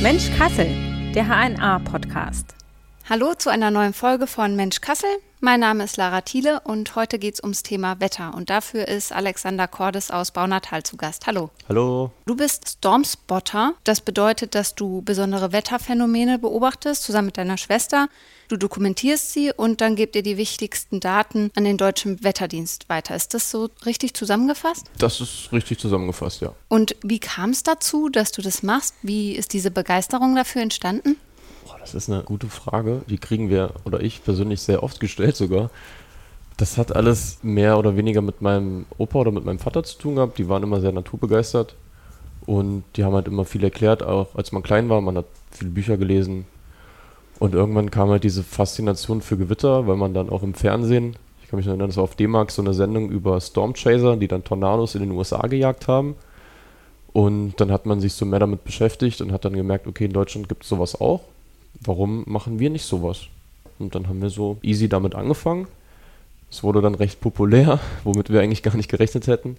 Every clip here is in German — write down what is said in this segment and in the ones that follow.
Mensch Kassel, der HNA-Podcast. Hallo zu einer neuen Folge von Mensch Kassel. Mein Name ist Lara Thiele und heute geht es ums Thema Wetter. Und dafür ist Alexander Cordes aus Baunatal zu Gast. Hallo. Hallo. Du bist Stormspotter. Das bedeutet, dass du besondere Wetterphänomene beobachtest, zusammen mit deiner Schwester. Du dokumentierst sie und dann gebt ihr die wichtigsten Daten an den Deutschen Wetterdienst weiter. Ist das so richtig zusammengefasst? Das ist richtig zusammengefasst, ja. Und wie kam es dazu, dass du das machst? Wie ist diese Begeisterung dafür entstanden? Das ist eine gute Frage. Die kriegen wir, oder ich persönlich, sehr oft gestellt sogar. Das hat alles mehr oder weniger mit meinem Opa oder mit meinem Vater zu tun gehabt. Die waren immer sehr naturbegeistert. Und die haben halt immer viel erklärt, auch als man klein war. Man hat viele Bücher gelesen. Und irgendwann kam halt diese Faszination für Gewitter, weil man dann auch im Fernsehen, ich kann mich erinnern, das war auf D-Mark so eine Sendung über Storm Chaser, die dann Tornados in den USA gejagt haben. Und dann hat man sich so mehr damit beschäftigt und hat dann gemerkt, okay, in Deutschland gibt es sowas auch warum machen wir nicht sowas? Und dann haben wir so easy damit angefangen. Es wurde dann recht populär, womit wir eigentlich gar nicht gerechnet hätten.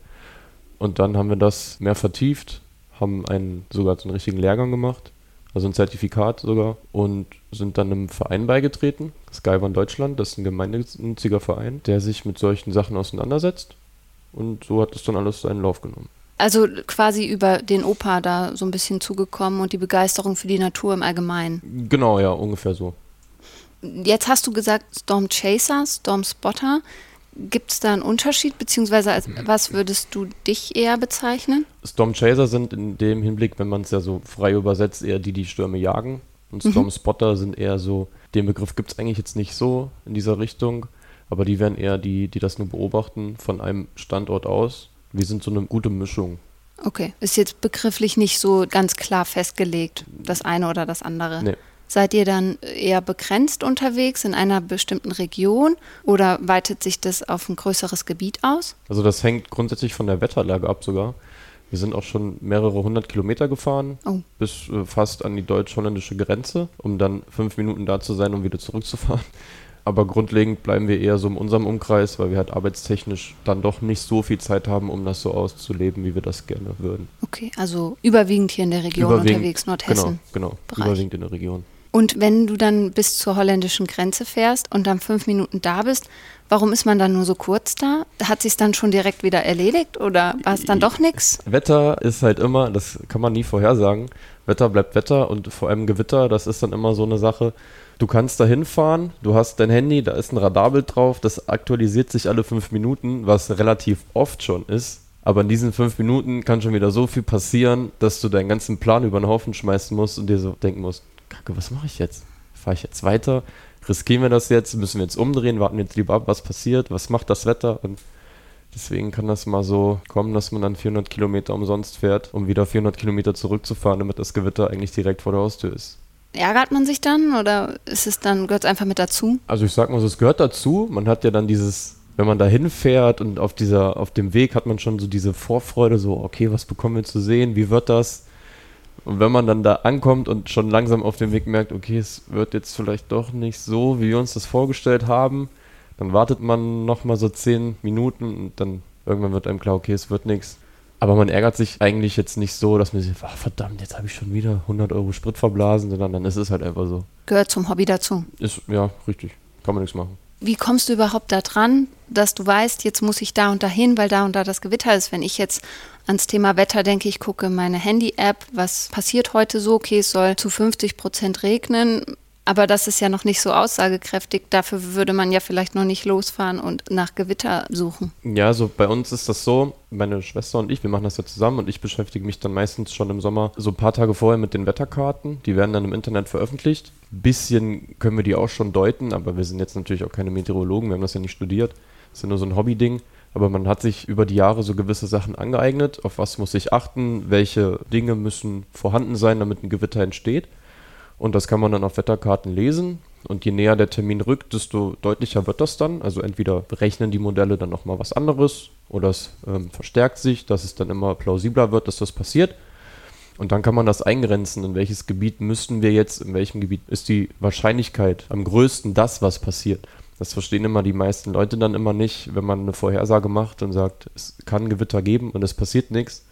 Und dann haben wir das mehr vertieft, haben einen, sogar so einen richtigen Lehrgang gemacht, also ein Zertifikat sogar, und sind dann einem Verein beigetreten, Skywan Deutschland, das ist ein gemeinnütziger Verein, der sich mit solchen Sachen auseinandersetzt. Und so hat es dann alles seinen Lauf genommen. Also quasi über den Opa da so ein bisschen zugekommen und die Begeisterung für die Natur im Allgemeinen. Genau, ja, ungefähr so. Jetzt hast du gesagt Storm Chaser, Storm Spotter. Gibt es da einen Unterschied, beziehungsweise als was würdest du dich eher bezeichnen? Storm Chaser sind in dem Hinblick, wenn man es ja so frei übersetzt, eher die, die Stürme jagen. Und mhm. Storm Spotter sind eher so, den Begriff gibt es eigentlich jetzt nicht so in dieser Richtung, aber die wären eher die, die das nur beobachten von einem Standort aus wir sind so eine gute Mischung. Okay, ist jetzt begrifflich nicht so ganz klar festgelegt, das eine oder das andere. Nee. Seid ihr dann eher begrenzt unterwegs in einer bestimmten Region oder weitet sich das auf ein größeres Gebiet aus? Also das hängt grundsätzlich von der Wetterlage ab sogar. Wir sind auch schon mehrere hundert Kilometer gefahren, oh. bis äh, fast an die deutsch-holländische Grenze, um dann fünf Minuten da zu sein, um wieder zurückzufahren. Aber grundlegend bleiben wir eher so in unserem Umkreis, weil wir halt arbeitstechnisch dann doch nicht so viel Zeit haben, um das so auszuleben, wie wir das gerne würden. Okay, also überwiegend hier in der Region unterwegs, Nordhessen. Genau, genau. Bereich. überwiegend in der Region. Und wenn du dann bis zur holländischen Grenze fährst und dann fünf Minuten da bist, warum ist man dann nur so kurz da? Hat sich dann schon direkt wieder erledigt oder war es dann doch nichts? Wetter ist halt immer, das kann man nie vorhersagen. Wetter bleibt Wetter und vor allem Gewitter, das ist dann immer so eine Sache Du kannst da hinfahren, du hast dein Handy, da ist ein Radarbild drauf, das aktualisiert sich alle fünf Minuten, was relativ oft schon ist. Aber in diesen fünf Minuten kann schon wieder so viel passieren, dass du deinen ganzen Plan über den Haufen schmeißen musst und dir so denken musst, Kacke, was mache ich jetzt? Fahre ich jetzt weiter? Riskieren wir das jetzt? Müssen wir jetzt umdrehen? Warten wir jetzt lieber ab, was passiert? Was macht das Wetter? Und deswegen kann das mal so kommen, dass man dann 400 Kilometer umsonst fährt, um wieder 400 Kilometer zurückzufahren, damit das Gewitter eigentlich direkt vor der Haustür ist. Ärgert man sich dann oder ist es dann, gehört es einfach mit dazu? Also ich sag mal so, es gehört dazu. Man hat ja dann dieses, wenn man da hinfährt und auf dieser, auf dem Weg hat man schon so diese Vorfreude, so, okay, was bekommen wir zu sehen, wie wird das? Und wenn man dann da ankommt und schon langsam auf dem Weg merkt, okay, es wird jetzt vielleicht doch nicht so, wie wir uns das vorgestellt haben, dann wartet man nochmal so zehn Minuten und dann irgendwann wird einem klar, okay, es wird nichts. Aber man ärgert sich eigentlich jetzt nicht so, dass man sich, ach, verdammt, jetzt habe ich schon wieder 100 Euro Sprit verblasen, sondern dann ist es halt einfach so. Gehört zum Hobby dazu. Ist, ja, richtig. Kann man nichts machen. Wie kommst du überhaupt da dran, dass du weißt, jetzt muss ich da und da hin, weil da und da das Gewitter ist? Wenn ich jetzt ans Thema Wetter denke, ich gucke meine Handy-App, was passiert heute so? Okay, es soll zu 50 Prozent regnen. Aber das ist ja noch nicht so aussagekräftig. Dafür würde man ja vielleicht noch nicht losfahren und nach Gewitter suchen. Ja, also bei uns ist das so, meine Schwester und ich, wir machen das ja zusammen und ich beschäftige mich dann meistens schon im Sommer so ein paar Tage vorher mit den Wetterkarten. Die werden dann im Internet veröffentlicht. Ein bisschen können wir die auch schon deuten, aber wir sind jetzt natürlich auch keine Meteorologen, wir haben das ja nicht studiert. Das ist ja nur so ein Hobbyding. Aber man hat sich über die Jahre so gewisse Sachen angeeignet. Auf was muss ich achten? Welche Dinge müssen vorhanden sein, damit ein Gewitter entsteht? Und das kann man dann auf Wetterkarten lesen. Und je näher der Termin rückt, desto deutlicher wird das dann. Also entweder berechnen die Modelle dann nochmal was anderes oder es ähm, verstärkt sich, dass es dann immer plausibler wird, dass das passiert. Und dann kann man das eingrenzen, in welches Gebiet müssten wir jetzt, in welchem Gebiet ist die Wahrscheinlichkeit am größten, dass was passiert. Das verstehen immer die meisten Leute dann immer nicht, wenn man eine Vorhersage macht und sagt, es kann Gewitter geben und es passiert nichts.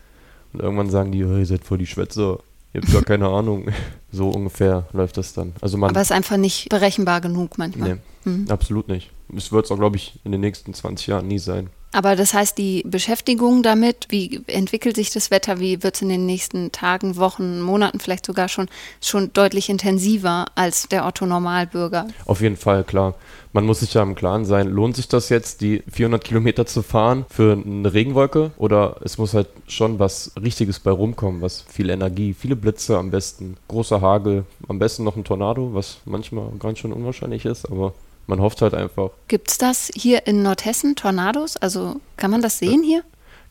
Und irgendwann sagen die, ihr seid voll die Schwätzer, ihr habt gar keine Ahnung. So ungefähr läuft das dann. Also man, Aber es ist einfach nicht berechenbar genug manchmal. nee, Mhm. absolut nicht. Es wird es auch, glaube ich, in den nächsten 20 Jahren nie sein. Aber das heißt, die Beschäftigung damit, wie entwickelt sich das Wetter, wie wird es in den nächsten Tagen, Wochen, Monaten vielleicht sogar schon, schon deutlich intensiver als der Otto Normalbürger. Auf jeden Fall, klar. Man muss sich ja im Klaren sein, lohnt sich das jetzt, die 400 Kilometer zu fahren für eine Regenwolke? Oder es muss halt schon was Richtiges bei rumkommen, was viel Energie, viele Blitze am besten, großer Hagel, am besten noch ein Tornado, was manchmal ganz schön unwahrscheinlich ist, aber man hofft halt einfach. Gibt es das hier in Nordhessen, Tornados? Also kann man das sehen hier?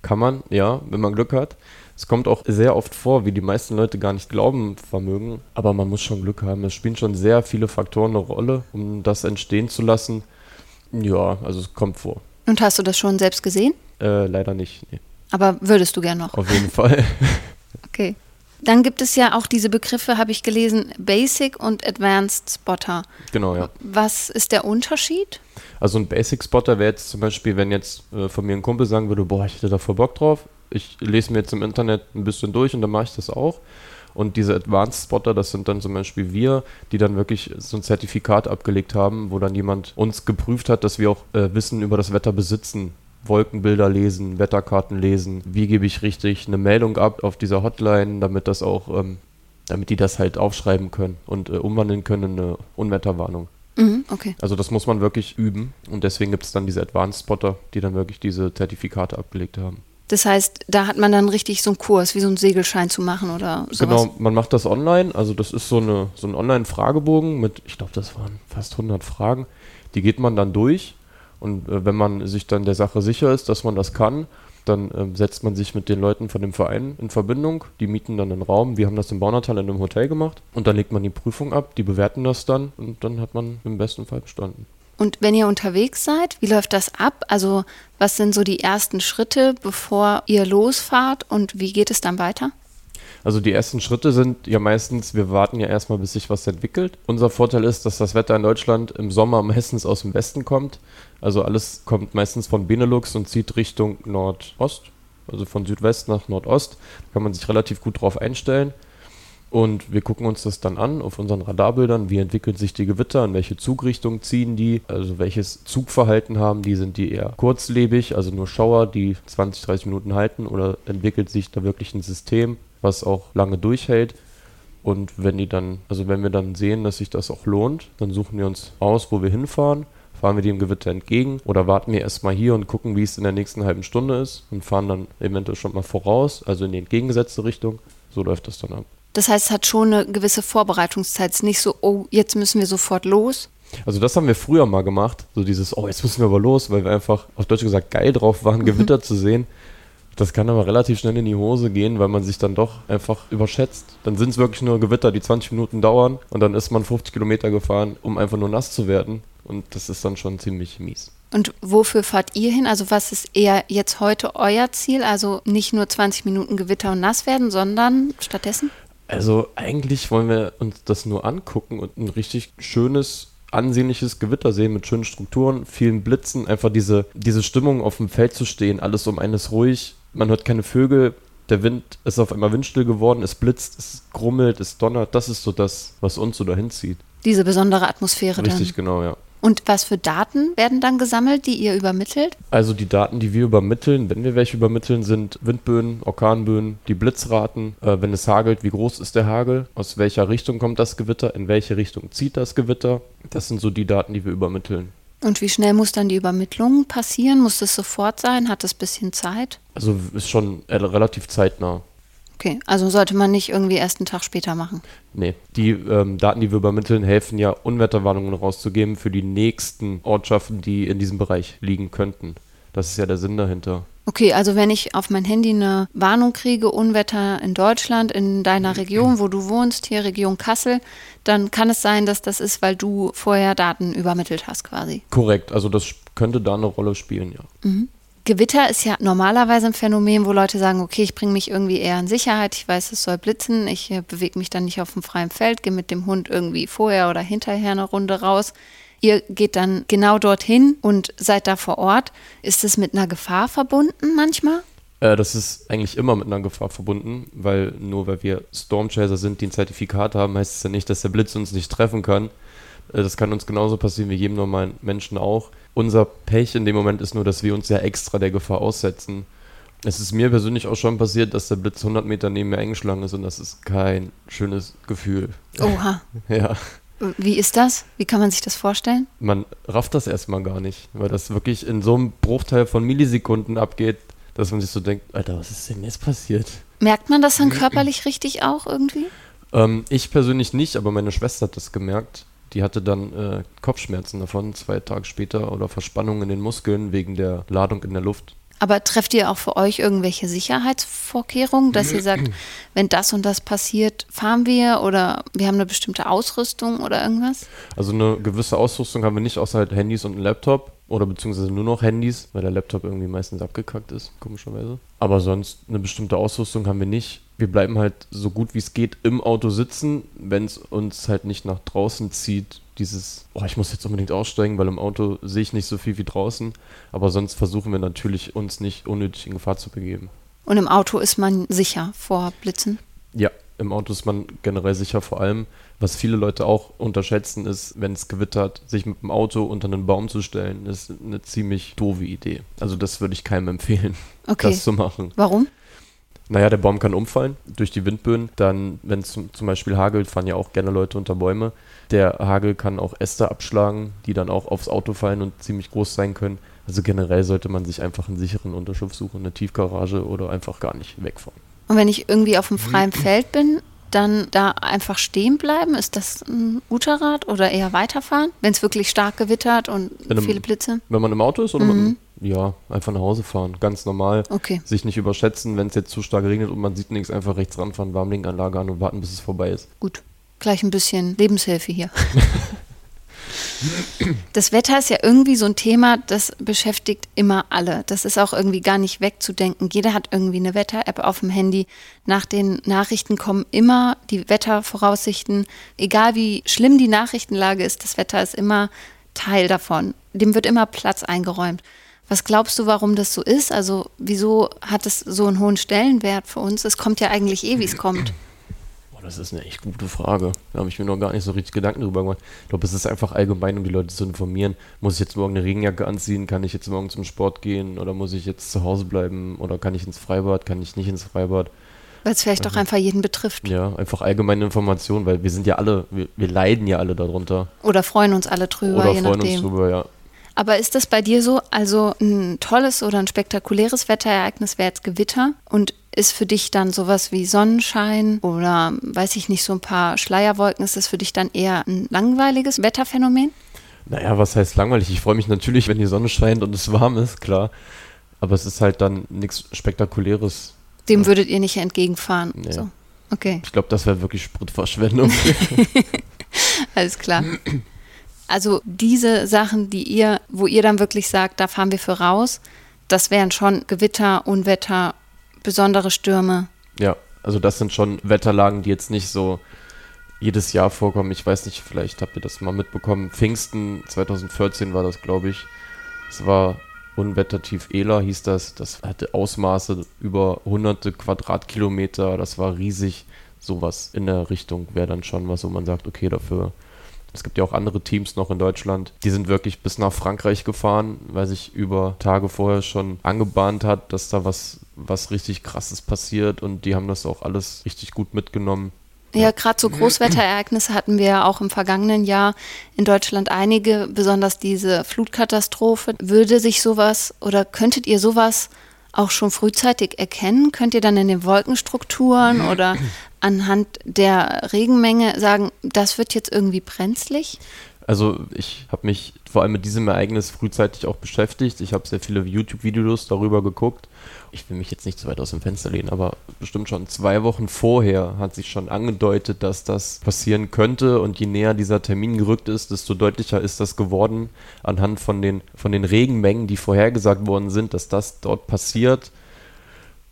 Kann man, ja, wenn man Glück hat. Es kommt auch sehr oft vor, wie die meisten Leute gar nicht glauben vermögen. Aber man muss schon Glück haben. Es spielen schon sehr viele Faktoren eine Rolle, um das entstehen zu lassen. Ja, also es kommt vor. Und hast du das schon selbst gesehen? Äh, leider nicht. Nee. Aber würdest du gern noch? Auf jeden Fall. Okay. Dann gibt es ja auch diese Begriffe, habe ich gelesen, Basic und Advanced Spotter. genau, ja. Was ist der Unterschied? Also ein Basic Spotter wäre jetzt zum Beispiel, wenn jetzt äh, von mir ein Kumpel sagen würde, boah, ich hätte da voll Bock drauf. Ich lese mir jetzt im Internet ein bisschen durch und dann mache ich das auch. Und diese Advanced Spotter, das sind dann zum Beispiel wir, die dann wirklich so ein Zertifikat abgelegt haben, wo dann jemand uns geprüft hat, dass wir auch äh, Wissen über das Wetter besitzen. Wolkenbilder lesen, Wetterkarten lesen, wie gebe ich richtig eine Meldung ab auf dieser Hotline, damit das auch, ähm, damit die das halt aufschreiben können und äh, umwandeln können in eine Unwetterwarnung. Mhm, okay. Also das muss man wirklich üben und deswegen gibt es dann diese Advanced Spotter, die dann wirklich diese Zertifikate abgelegt haben. Das heißt, da hat man dann richtig so einen Kurs, wie so einen Segelschein zu machen oder sowas. Genau, man macht das online, also das ist so, eine, so ein Online-Fragebogen mit, ich glaube, das waren fast 100 Fragen. Die geht man dann durch und äh, wenn man sich dann der Sache sicher ist, dass man das kann, dann ähm, setzt man sich mit den Leuten von dem Verein in Verbindung. Die mieten dann einen Raum. Wir haben das im Baunatal in einem Hotel gemacht und dann legt man die Prüfung ab, die bewerten das dann und dann hat man im besten Fall bestanden. Und wenn ihr unterwegs seid, wie läuft das ab? Also was sind so die ersten Schritte, bevor ihr losfahrt und wie geht es dann weiter? Also die ersten Schritte sind ja meistens, wir warten ja erstmal, bis sich was entwickelt. Unser Vorteil ist, dass das Wetter in Deutschland im Sommer meistens aus dem Westen kommt. Also alles kommt meistens von Benelux und zieht Richtung Nordost, also von Südwest nach Nordost. Da kann man sich relativ gut drauf einstellen. Und wir gucken uns das dann an auf unseren Radarbildern, wie entwickeln sich die Gewitter, in welche Zugrichtung ziehen die, also welches Zugverhalten haben die, sind die eher kurzlebig, also nur Schauer, die 20, 30 Minuten halten oder entwickelt sich da wirklich ein System, was auch lange durchhält. Und wenn die dann, also wenn wir dann sehen, dass sich das auch lohnt, dann suchen wir uns aus, wo wir hinfahren, fahren wir dem Gewitter entgegen oder warten wir erstmal hier und gucken, wie es in der nächsten halben Stunde ist und fahren dann eventuell schon mal voraus, also in die entgegengesetzte Richtung. So läuft das dann ab. Das heißt, es hat schon eine gewisse Vorbereitungszeit. Es ist nicht so, oh, jetzt müssen wir sofort los. Also das haben wir früher mal gemacht, so dieses, oh, jetzt müssen wir aber los, weil wir einfach auf Deutsch gesagt geil drauf waren, Gewitter zu sehen. Das kann aber relativ schnell in die Hose gehen, weil man sich dann doch einfach überschätzt. Dann sind es wirklich nur Gewitter, die 20 Minuten dauern und dann ist man 50 Kilometer gefahren, um einfach nur nass zu werden. Und das ist dann schon ziemlich mies. Und wofür fahrt ihr hin? Also was ist eher jetzt heute euer Ziel? Also nicht nur 20 Minuten Gewitter und nass werden, sondern stattdessen? Also eigentlich wollen wir uns das nur angucken und ein richtig schönes, ansehnliches Gewitter sehen mit schönen Strukturen, vielen Blitzen, einfach diese, diese Stimmung auf dem Feld zu stehen, alles um eines ruhig, man hört keine Vögel, der Wind ist auf einmal windstill geworden, es blitzt, es grummelt, es donnert, das ist so das, was uns so dahin zieht. Diese besondere Atmosphäre Richtig, dann. genau, ja. Und was für Daten werden dann gesammelt, die ihr übermittelt? Also die Daten, die wir übermitteln, wenn wir welche übermitteln, sind Windböen, Orkanböen, die Blitzraten, äh, wenn es hagelt, wie groß ist der Hagel, aus welcher Richtung kommt das Gewitter, in welche Richtung zieht das Gewitter. Das sind so die Daten, die wir übermitteln. Und wie schnell muss dann die Übermittlung passieren? Muss das sofort sein? Hat das ein bisschen Zeit? Also ist schon äh, relativ zeitnah. Okay, also sollte man nicht irgendwie erst einen Tag später machen. Nee, die ähm, Daten, die wir übermitteln, helfen ja, Unwetterwarnungen rauszugeben für die nächsten Ortschaften, die in diesem Bereich liegen könnten. Das ist ja der Sinn dahinter. Okay, also wenn ich auf mein Handy eine Warnung kriege, Unwetter in Deutschland, in deiner Region, wo du wohnst, hier Region Kassel, dann kann es sein, dass das ist, weil du vorher Daten übermittelt hast quasi. Korrekt, also das könnte da eine Rolle spielen, ja. Gewitter ist ja normalerweise ein Phänomen, wo Leute sagen, okay, ich bringe mich irgendwie eher in Sicherheit, ich weiß, es soll blitzen, ich äh, bewege mich dann nicht auf dem freien Feld, gehe mit dem Hund irgendwie vorher oder hinterher eine Runde raus. Ihr geht dann genau dorthin und seid da vor Ort. Ist es mit einer Gefahr verbunden manchmal? Äh, das ist eigentlich immer mit einer Gefahr verbunden, weil nur weil wir Stormchaser sind, die ein Zertifikat haben, heißt es ja nicht, dass der Blitz uns nicht treffen kann. Äh, das kann uns genauso passieren wie jedem normalen Menschen auch. Unser Pech in dem Moment ist nur, dass wir uns ja extra der Gefahr aussetzen. Es ist mir persönlich auch schon passiert, dass der Blitz 100 Meter neben mir eingeschlagen ist und das ist kein schönes Gefühl. Oha. Ja. Wie ist das? Wie kann man sich das vorstellen? Man rafft das erstmal gar nicht, weil das wirklich in so einem Bruchteil von Millisekunden abgeht, dass man sich so denkt, Alter, was ist denn jetzt passiert? Merkt man das dann körperlich richtig auch irgendwie? Ähm, ich persönlich nicht, aber meine Schwester hat das gemerkt. Die hatte dann äh, Kopfschmerzen davon, zwei Tage später, oder Verspannungen in den Muskeln wegen der Ladung in der Luft. Aber trefft ihr auch für euch irgendwelche Sicherheitsvorkehrungen, dass ihr sagt, wenn das und das passiert, fahren wir oder wir haben eine bestimmte Ausrüstung oder irgendwas? Also eine gewisse Ausrüstung haben wir nicht, außer halt Handys und ein Laptop oder beziehungsweise nur noch Handys, weil der Laptop irgendwie meistens abgekackt ist, komischerweise. Aber sonst eine bestimmte Ausrüstung haben wir nicht. Wir bleiben halt so gut wie es geht im Auto sitzen, wenn es uns halt nicht nach draußen zieht, dieses, oh, ich muss jetzt unbedingt aussteigen, weil im Auto sehe ich nicht so viel wie draußen. Aber sonst versuchen wir natürlich, uns nicht unnötig in Gefahr zu begeben. Und im Auto ist man sicher vor Blitzen? Ja, im Auto ist man generell sicher. Vor allem, was viele Leute auch unterschätzen, ist, wenn es gewittert, sich mit dem Auto unter einen Baum zu stellen, ist eine ziemlich doofe Idee. Also das würde ich keinem empfehlen, Okay. das zu machen. Warum? Naja, der Baum kann umfallen durch die Windböen. Dann, wenn es zum, zum Beispiel hagelt, fahren ja auch gerne Leute unter Bäume. Der Hagel kann auch Äste abschlagen, die dann auch aufs Auto fallen und ziemlich groß sein können. Also generell sollte man sich einfach einen sicheren Unterschlupf suchen, eine Tiefgarage oder einfach gar nicht wegfahren. Und wenn ich irgendwie auf dem freien Feld bin, dann da einfach stehen bleiben? Ist das ein guter Rat oder eher weiterfahren, wenn es wirklich stark gewittert und Wenn im- viele Blitze? Wenn man im Auto ist oder mit dem, ja, einfach nach Hause fahren, ganz normal. Okay. Sich nicht überschätzen, wenn es jetzt zu stark regnet und man sieht nichts, einfach rechts ranfahren, Warmlinkanlage an und warten, bis es vorbei ist. Gut, gleich ein bisschen Lebenshilfe hier. Das Wetter ist ja irgendwie so ein Thema, das beschäftigt immer alle. Das ist auch irgendwie gar nicht wegzudenken. Jeder hat irgendwie eine Wetter-App auf dem Handy. Nach den Nachrichten kommen immer die Wettervoraussichten. Egal wie schlimm die Nachrichtenlage ist, das Wetter ist immer Teil davon. Dem wird immer Platz eingeräumt. Was glaubst du, warum das so ist? Also wieso hat es so einen hohen Stellenwert für uns? Es kommt ja eigentlich eh, wie es kommt. Boah, das ist eine echt gute Frage. Da habe ich mir noch gar nicht so richtig Gedanken drüber gemacht. Ich glaube, es ist einfach allgemein, um die Leute zu informieren. Muss ich jetzt morgen eine Regenjacke anziehen? Kann ich jetzt morgen zum Sport gehen? Oder muss ich jetzt zu Hause bleiben? Oder kann ich ins Freibad? Kann ich nicht ins Freibad? Weil es vielleicht auch einfach jeden betrifft. Ja, einfach allgemeine Informationen, weil wir sind ja alle, wir, wir leiden ja alle darunter. Oder freuen uns alle drüber, Oder je freuen nachdem. uns drüber, ja. Aber ist das bei dir so, also ein tolles oder ein spektakuläres Wetterereignis wäre jetzt Gewitter und ist für dich dann sowas wie Sonnenschein oder weiß ich nicht, so ein paar Schleierwolken, ist das für dich dann eher ein langweiliges Wetterphänomen? Naja, was heißt langweilig? Ich freue mich natürlich, wenn die Sonne scheint und es warm ist, klar. Aber es ist halt dann nichts Spektakuläres. Dem würdet ihr nicht entgegenfahren. Nee. So. Okay, Ich glaube, das wäre wirklich Spritverschwendung. alles klar. Also diese Sachen, die ihr, wo ihr dann wirklich sagt, da fahren wir für raus, das wären schon Gewitter, Unwetter, besondere Stürme. ja, also das sind schon Wetterlagen, die jetzt nicht so jedes Jahr vorkommen. Ich weiß nicht, vielleicht habt ihr das mal mitbekommen. Pfingsten 2014 war das, glaube ich. Es war Unwettertief Ela, hieß das. Das hatte Ausmaße über hunderte Quadratkilometer. Das war riesig. Sowas in der Richtung wäre dann schon was, wo man sagt, okay, dafür. Es gibt ja auch andere Teams noch in Deutschland. Die sind wirklich bis nach Frankreich gefahren, weil sich über Tage vorher schon angebahnt hat, dass da was, was richtig krasses passiert. Und die haben das auch alles richtig gut mitgenommen. Ja, gerade so Großwetterereignisse hatten wir ja auch im vergangenen Jahr in Deutschland einige, besonders diese Flutkatastrophe. Würde sich sowas oder könntet ihr sowas auch schon frühzeitig erkennen? Könnt ihr dann in den Wolkenstrukturen oder anhand der Regenmenge sagen, das wird jetzt irgendwie brenzlig? Also ich habe mich vor allem mit diesem Ereignis frühzeitig auch beschäftigt. Ich habe sehr viele YouTube-Videos darüber geguckt. Ich will mich jetzt nicht zu weit aus dem Fenster lehnen, aber bestimmt schon zwei Wochen vorher hat sich schon angedeutet, dass das passieren könnte. Und je näher dieser Termin gerückt ist, desto deutlicher ist das geworden anhand von den, von den Regenmengen, die vorhergesagt worden sind, dass das dort passiert.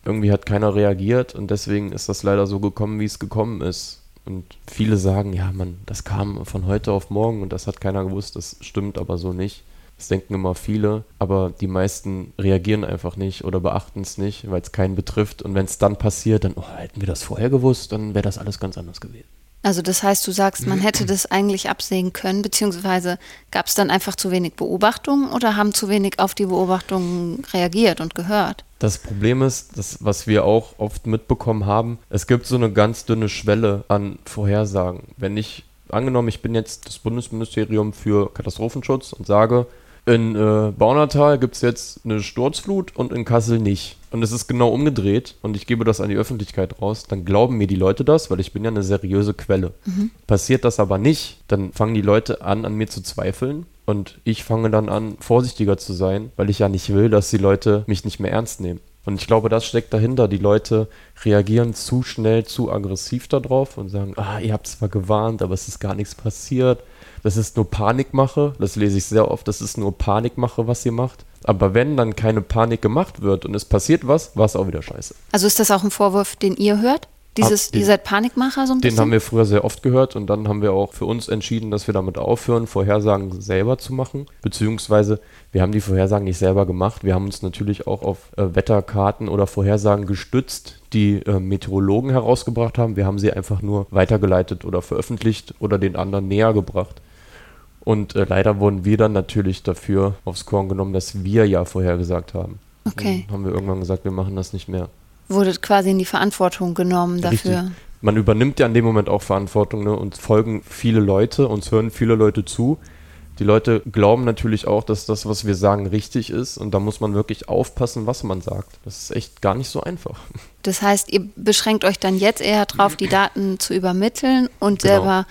Irgendwie hat keiner reagiert und deswegen ist das leider so gekommen, wie es gekommen ist. Und viele sagen, ja, man, das kam von heute auf morgen und das hat keiner gewusst. Das stimmt aber so nicht. Das denken immer viele, aber die meisten reagieren einfach nicht oder beachten es nicht, weil es keinen betrifft. Und wenn es dann passiert, dann, oh, hätten wir das vorher gewusst, dann wäre das alles ganz anders gewesen. Also das heißt, du sagst, man hätte das eigentlich absehen können, beziehungsweise gab es dann einfach zu wenig Beobachtungen oder haben zu wenig auf die Beobachtungen reagiert und gehört? Das Problem ist, das, was wir auch oft mitbekommen haben, es gibt so eine ganz dünne Schwelle an Vorhersagen. Wenn ich, angenommen, ich bin jetzt das Bundesministerium für Katastrophenschutz und sage, in äh, Baunatal gibt es jetzt eine Sturzflut und in Kassel nicht. Und es ist genau umgedreht und ich gebe das an die Öffentlichkeit raus, dann glauben mir die Leute das, weil ich bin ja eine seriöse Quelle. Mhm. Passiert das aber nicht, dann fangen die Leute an, an mir zu zweifeln und ich fange dann an, vorsichtiger zu sein, weil ich ja nicht will, dass die Leute mich nicht mehr ernst nehmen. Und ich glaube, das steckt dahinter. Die Leute reagieren zu schnell, zu aggressiv darauf und sagen, ah, ihr habt zwar gewarnt, aber es ist gar nichts passiert das ist nur Panikmache. Das lese ich sehr oft, das ist nur Panikmache, was ihr macht. Aber wenn dann keine Panik gemacht wird und es passiert was, war es auch wieder scheiße. Also ist das auch ein Vorwurf, den ihr hört? Dieses, Ab, den, ihr seid Panikmacher so ein bisschen? Den haben wir früher sehr oft gehört und dann haben wir auch für uns entschieden, dass wir damit aufhören, Vorhersagen selber zu machen. Beziehungsweise wir haben die Vorhersagen nicht selber gemacht. Wir haben uns natürlich auch auf äh, Wetterkarten oder Vorhersagen gestützt, die äh, Meteorologen herausgebracht haben. Wir haben sie einfach nur weitergeleitet oder veröffentlicht oder den anderen näher gebracht. Und äh, leider wurden wir dann natürlich dafür aufs Korn genommen, dass wir ja vorhergesagt haben. Okay. Dann haben wir irgendwann gesagt, wir machen das nicht mehr wurde quasi in die Verantwortung genommen dafür. Richtig. Man übernimmt ja in dem Moment auch Verantwortung ne? und folgen viele Leute, uns hören viele Leute zu. Die Leute glauben natürlich auch, dass das, was wir sagen, richtig ist und da muss man wirklich aufpassen, was man sagt. Das ist echt gar nicht so einfach. Das heißt, ihr beschränkt euch dann jetzt eher darauf, die Daten zu übermitteln und genau. selber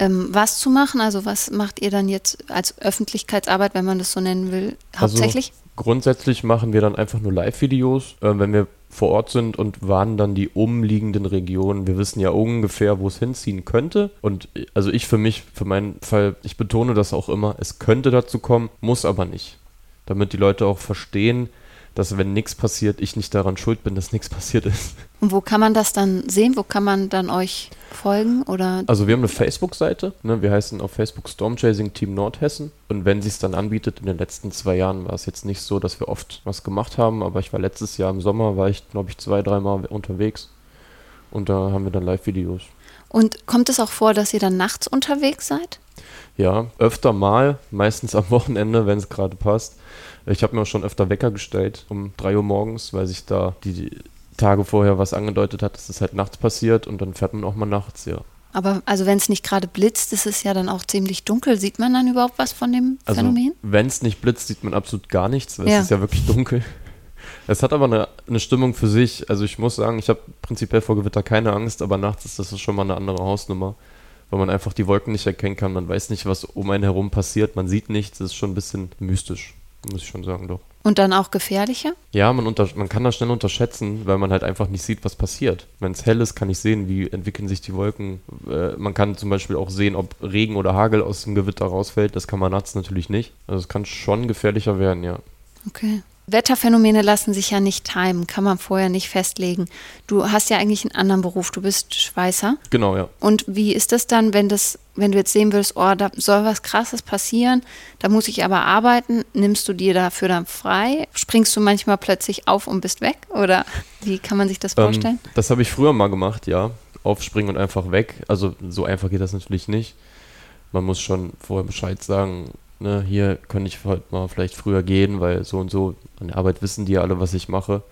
ähm, was zu machen? Also was macht ihr dann jetzt als Öffentlichkeitsarbeit, wenn man das so nennen will, also hauptsächlich? Also grundsätzlich machen wir dann einfach nur Live-Videos, äh, wenn wir vor Ort sind und warnen dann die umliegenden Regionen. Wir wissen ja ungefähr, wo es hinziehen könnte. Und also ich für mich, für meinen Fall, ich betone das auch immer, es könnte dazu kommen, muss aber nicht. Damit die Leute auch verstehen, dass wenn nichts passiert, ich nicht daran schuld bin, dass nichts passiert ist. Und wo kann man das dann sehen? Wo kann man dann euch folgen? Oder? Also wir haben eine Facebook-Seite. Ne? Wir heißen auf Facebook Stormchasing Team Nordhessen. Und wenn sie es dann anbietet, in den letzten zwei Jahren war es jetzt nicht so, dass wir oft was gemacht haben. Aber ich war letztes Jahr im Sommer, war ich glaube ich zwei, dreimal unterwegs. Und da haben wir dann Live-Videos. Und kommt es auch vor, dass ihr dann nachts unterwegs seid? Ja, öfter mal, meistens am Wochenende, wenn es gerade passt. Ich habe mir auch schon öfter Wecker gestellt um 3 Uhr morgens, weil sich da die Tage vorher was angedeutet hat, dass das halt nachts passiert und dann fährt man auch mal nachts, ja. Aber also wenn es nicht gerade blitzt, ist es ja dann auch ziemlich dunkel. Sieht man dann überhaupt was von dem also, Phänomen? Wenn es nicht blitzt, sieht man absolut gar nichts, weil ja. es ist ja wirklich dunkel. Es hat aber eine, eine Stimmung für sich. Also ich muss sagen, ich habe prinzipiell vor Gewitter keine Angst, aber nachts ist das schon mal eine andere Hausnummer, weil man einfach die Wolken nicht erkennen kann. Man weiß nicht, was um einen herum passiert. Man sieht nichts. Das ist schon ein bisschen mystisch muss ich schon sagen, doch. Und dann auch gefährlicher? Ja, man, unter, man kann das schnell unterschätzen, weil man halt einfach nicht sieht, was passiert. Wenn es hell ist, kann ich sehen, wie entwickeln sich die Wolken. Äh, man kann zum Beispiel auch sehen, ob Regen oder Hagel aus dem Gewitter rausfällt. Das kann man nachts natürlich nicht. Also es kann schon gefährlicher werden, ja. Okay. Wetterphänomene lassen sich ja nicht timen, kann man vorher nicht festlegen. Du hast ja eigentlich einen anderen Beruf, du bist Schweißer. Genau, ja. Und wie ist das dann, wenn das, wenn du jetzt sehen willst, oh, da soll was krasses passieren, da muss ich aber arbeiten, nimmst du dir dafür dann frei? Springst du manchmal plötzlich auf und bist weg? Oder wie kann man sich das ähm, vorstellen? Ähm, das habe ich früher mal gemacht, ja. Aufspringen und einfach weg. Also so einfach geht das natürlich nicht. Man muss schon vorher Bescheid sagen, ne, hier könnte ich heute mal vielleicht früher gehen, weil so und so an der Arbeit wissen die ja alle, was ich mache.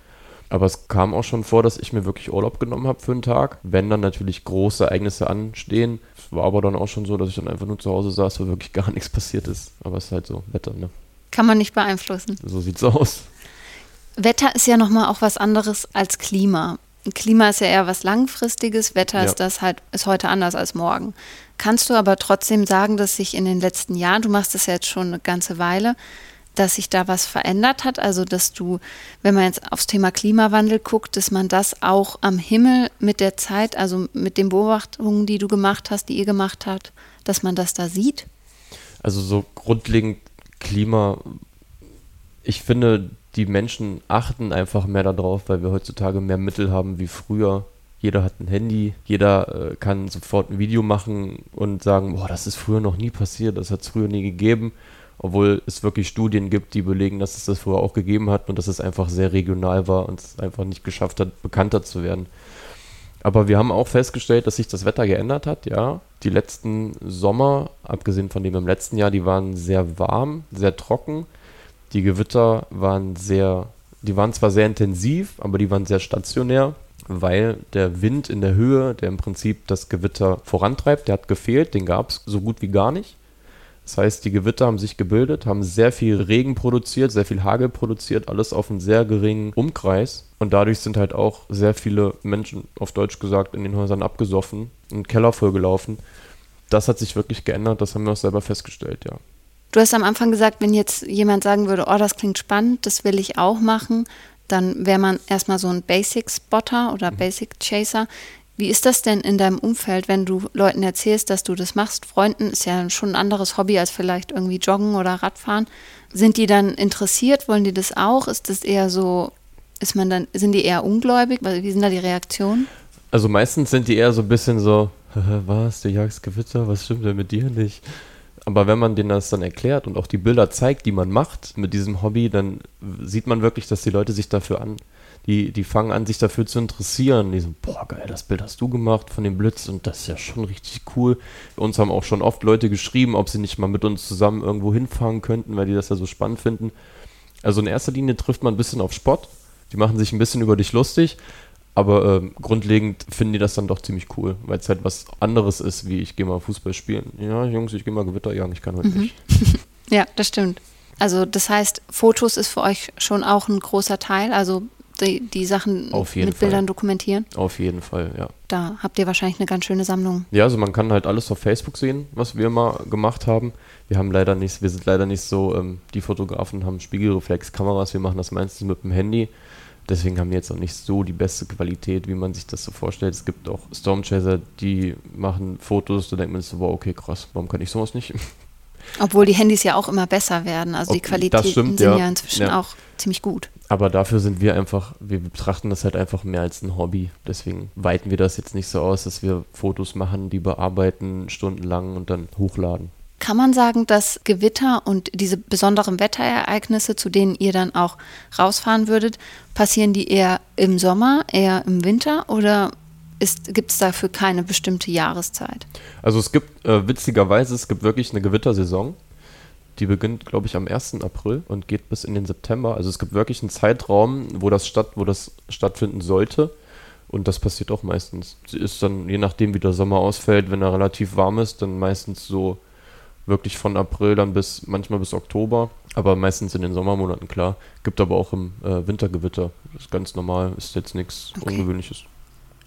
Aber es kam auch schon vor, dass ich mir wirklich Urlaub genommen habe für einen Tag, wenn dann natürlich große Ereignisse anstehen. Es war aber dann auch schon so, dass ich dann einfach nur zu Hause saß, weil wirklich gar nichts passiert ist. Aber es ist halt so, Wetter, ne? Kann man nicht beeinflussen. So sieht's aus. Wetter ist ja nochmal auch was anderes als Klima. Klima ist ja eher was Langfristiges, Wetter ja. ist das halt, ist heute anders als morgen. Kannst du aber trotzdem sagen, dass sich in den letzten Jahren, du machst das ja jetzt schon eine ganze Weile, dass sich da was verändert hat? Also, dass du, wenn man jetzt aufs Thema Klimawandel guckt, dass man das auch am Himmel mit der Zeit, also mit den Beobachtungen, die du gemacht hast, die ihr gemacht habt, dass man das da sieht? Also, so grundlegend Klima, ich finde, die Menschen achten einfach mehr darauf, weil wir heutzutage mehr Mittel haben wie früher, Jeder hat ein Handy, jeder äh, kann sofort ein Video machen und sagen, boah, das ist früher noch nie passiert, das hat es früher nie gegeben obwohl es wirklich Studien gibt, die belegen, dass es das vorher auch gegeben hat und dass es einfach sehr regional war und es einfach nicht geschafft hat, bekannter zu werden. Aber wir haben auch festgestellt, dass sich das Wetter geändert hat, ja. Die letzten Sommer, abgesehen von dem im letzten Jahr, die waren sehr warm, sehr trocken. Die Gewitter waren sehr, die waren zwar sehr intensiv, aber die waren sehr stationär, weil der Wind in der Höhe, der im Prinzip das Gewitter vorantreibt, der hat gefehlt, den gab es so gut wie gar nicht. Das heißt, die Gewitter haben sich gebildet, haben sehr viel Regen produziert, sehr viel Hagel produziert, alles auf einen sehr geringen Umkreis. Und dadurch sind halt auch sehr viele Menschen, auf Deutsch gesagt, in den Häusern abgesoffen und Keller vollgelaufen. Das hat sich wirklich geändert, das haben wir auch selber festgestellt, ja. Du hast am Anfang gesagt, wenn jetzt jemand sagen würde, oh, das klingt spannend, das will ich auch machen, dann wäre man erstmal so ein Basic-Spotter oder mhm. Basic-Chaser. Wie ist das denn in deinem Umfeld, wenn du Leuten erzählst, dass du das machst? Freunden ist ja schon ein anderes Hobby als vielleicht irgendwie Joggen oder Radfahren. Sind die dann interessiert? Wollen die das auch? Ist das eher so, ist man dann, sind die eher ungläubig? Wie sind da die Reaktionen? Also meistens sind die eher so ein bisschen so, was, du jagst Gewitter, was stimmt denn mit dir nicht? Aber wenn man denen das dann erklärt und auch die Bilder zeigt, die man macht mit diesem Hobby, dann sieht man wirklich, dass die Leute sich dafür an, die, die fangen an, sich dafür zu interessieren. Die so, boah, geil, das Bild hast du gemacht von dem Blitz und das ist ja schon richtig cool. Uns haben auch schon oft Leute geschrieben, ob sie nicht mal mit uns zusammen irgendwo hinfahren könnten, weil die das ja so spannend finden. Also in erster Linie trifft man ein bisschen auf Spott. Die machen sich ein bisschen über dich lustig, aber ähm, grundlegend finden die das dann doch ziemlich cool, weil es halt was anderes ist, wie ich gehe mal Fußball spielen. Ja, Jungs, ich gehe mal Gewitter jagen, ich kann heute mhm. nicht. ja, das stimmt. Also das heißt, Fotos ist für euch schon auch ein großer Teil. Also die, die Sachen mit Fall. Bildern dokumentieren? Auf jeden Fall, ja. Da habt ihr wahrscheinlich eine ganz schöne Sammlung. Ja, also man kann halt alles auf Facebook sehen, was wir mal gemacht haben. Wir haben leider nicht, wir sind leider nicht so, ähm, die Fotografen haben Spiegelreflexkameras, wir machen das meistens mit dem Handy. Deswegen haben wir jetzt auch nicht so die beste Qualität, wie man sich das so vorstellt. Es gibt auch Stormchaser, die machen Fotos, da denkt man sich so, wow, okay, krass, warum kann ich sowas nicht? Obwohl die Handys ja auch immer besser werden. Also Ob, die Qualität sind ja, ja inzwischen ja. auch ziemlich gut. Aber dafür sind wir einfach, wir betrachten das halt einfach mehr als ein Hobby. Deswegen weiten wir das jetzt nicht so aus, dass wir Fotos machen, die bearbeiten stundenlang und dann hochladen. Kann man sagen, dass Gewitter und diese besonderen Wetterereignisse, zu denen ihr dann auch rausfahren würdet, passieren die eher im Sommer, eher im Winter oder gibt es dafür keine bestimmte Jahreszeit? Also es gibt äh, witzigerweise, es gibt wirklich eine Gewittersaison. Die beginnt, glaube ich, am 1. April und geht bis in den September. Also es gibt wirklich einen Zeitraum, wo das, statt, wo das stattfinden sollte. Und das passiert auch meistens. Ist dann, je nachdem, wie der Sommer ausfällt, wenn er relativ warm ist, dann meistens so wirklich von April dann bis manchmal bis Oktober. Aber meistens in den Sommermonaten, klar. Gibt aber auch im äh, Wintergewitter. Das ist ganz normal, ist jetzt nichts okay. Ungewöhnliches.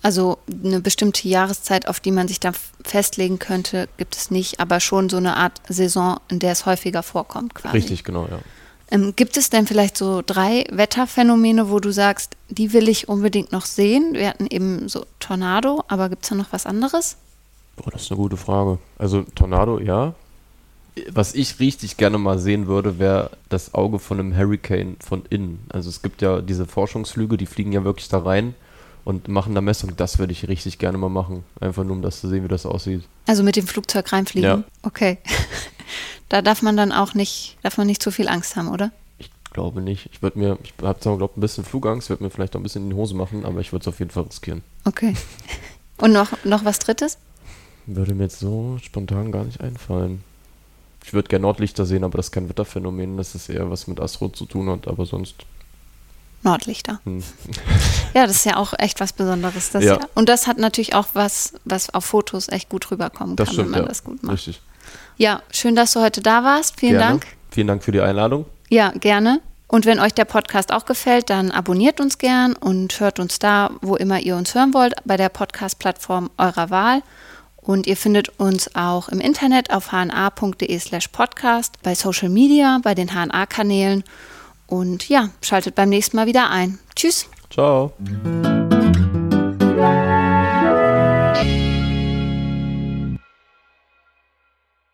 Also eine bestimmte Jahreszeit, auf die man sich da festlegen könnte, gibt es nicht, aber schon so eine Art Saison, in der es häufiger vorkommt quasi. Richtig, genau, ja. Ähm, gibt es denn vielleicht so drei Wetterphänomene, wo du sagst, die will ich unbedingt noch sehen? Wir hatten eben so Tornado, aber gibt es da noch was anderes? Boah, das ist eine gute Frage. Also Tornado, ja. Was ich richtig gerne mal sehen würde, wäre das Auge von einem Hurricane von innen. Also es gibt ja diese Forschungsflüge, die fliegen ja wirklich da rein und machen da Messung. Das würde ich richtig gerne mal machen. Einfach nur, um das zu sehen, wie das aussieht. Also mit dem Flugzeug reinfliegen? Ja. Okay. da darf man dann auch nicht, darf man nicht zu viel Angst haben, oder? Ich glaube nicht. Ich würde mir, ich habe zwar, glaube ein bisschen Flugangst, würde mir vielleicht auch ein bisschen in die Hose machen, aber ich würde es auf jeden Fall riskieren. Okay. Und noch, noch was Drittes? Würde mir jetzt so spontan gar nicht einfallen. Ich würde gerne Nordlichter sehen, aber das ist kein Wetterphänomen. Das ist eher was mit Astro zu tun hat, aber sonst Nordlichter. Hm. Ja, das ist ja auch echt was Besonderes. Das ja. ja. Und das hat natürlich auch was, was auf Fotos echt gut rüberkommen das kann, stimmt, wenn man ja. das gut macht. Richtig. Ja, schön, dass du heute da warst. Vielen gerne. Dank. Vielen Dank für die Einladung. Ja, gerne. Und wenn euch der Podcast auch gefällt, dann abonniert uns gern und hört uns da, wo immer ihr uns hören wollt, bei der Podcast-Plattform eurer Wahl. Und ihr findet uns auch im Internet auf hna.de slash podcast, bei Social Media, bei den HNA-Kanälen und ja, schaltet beim nächsten Mal wieder ein. Tschüss. Ciao.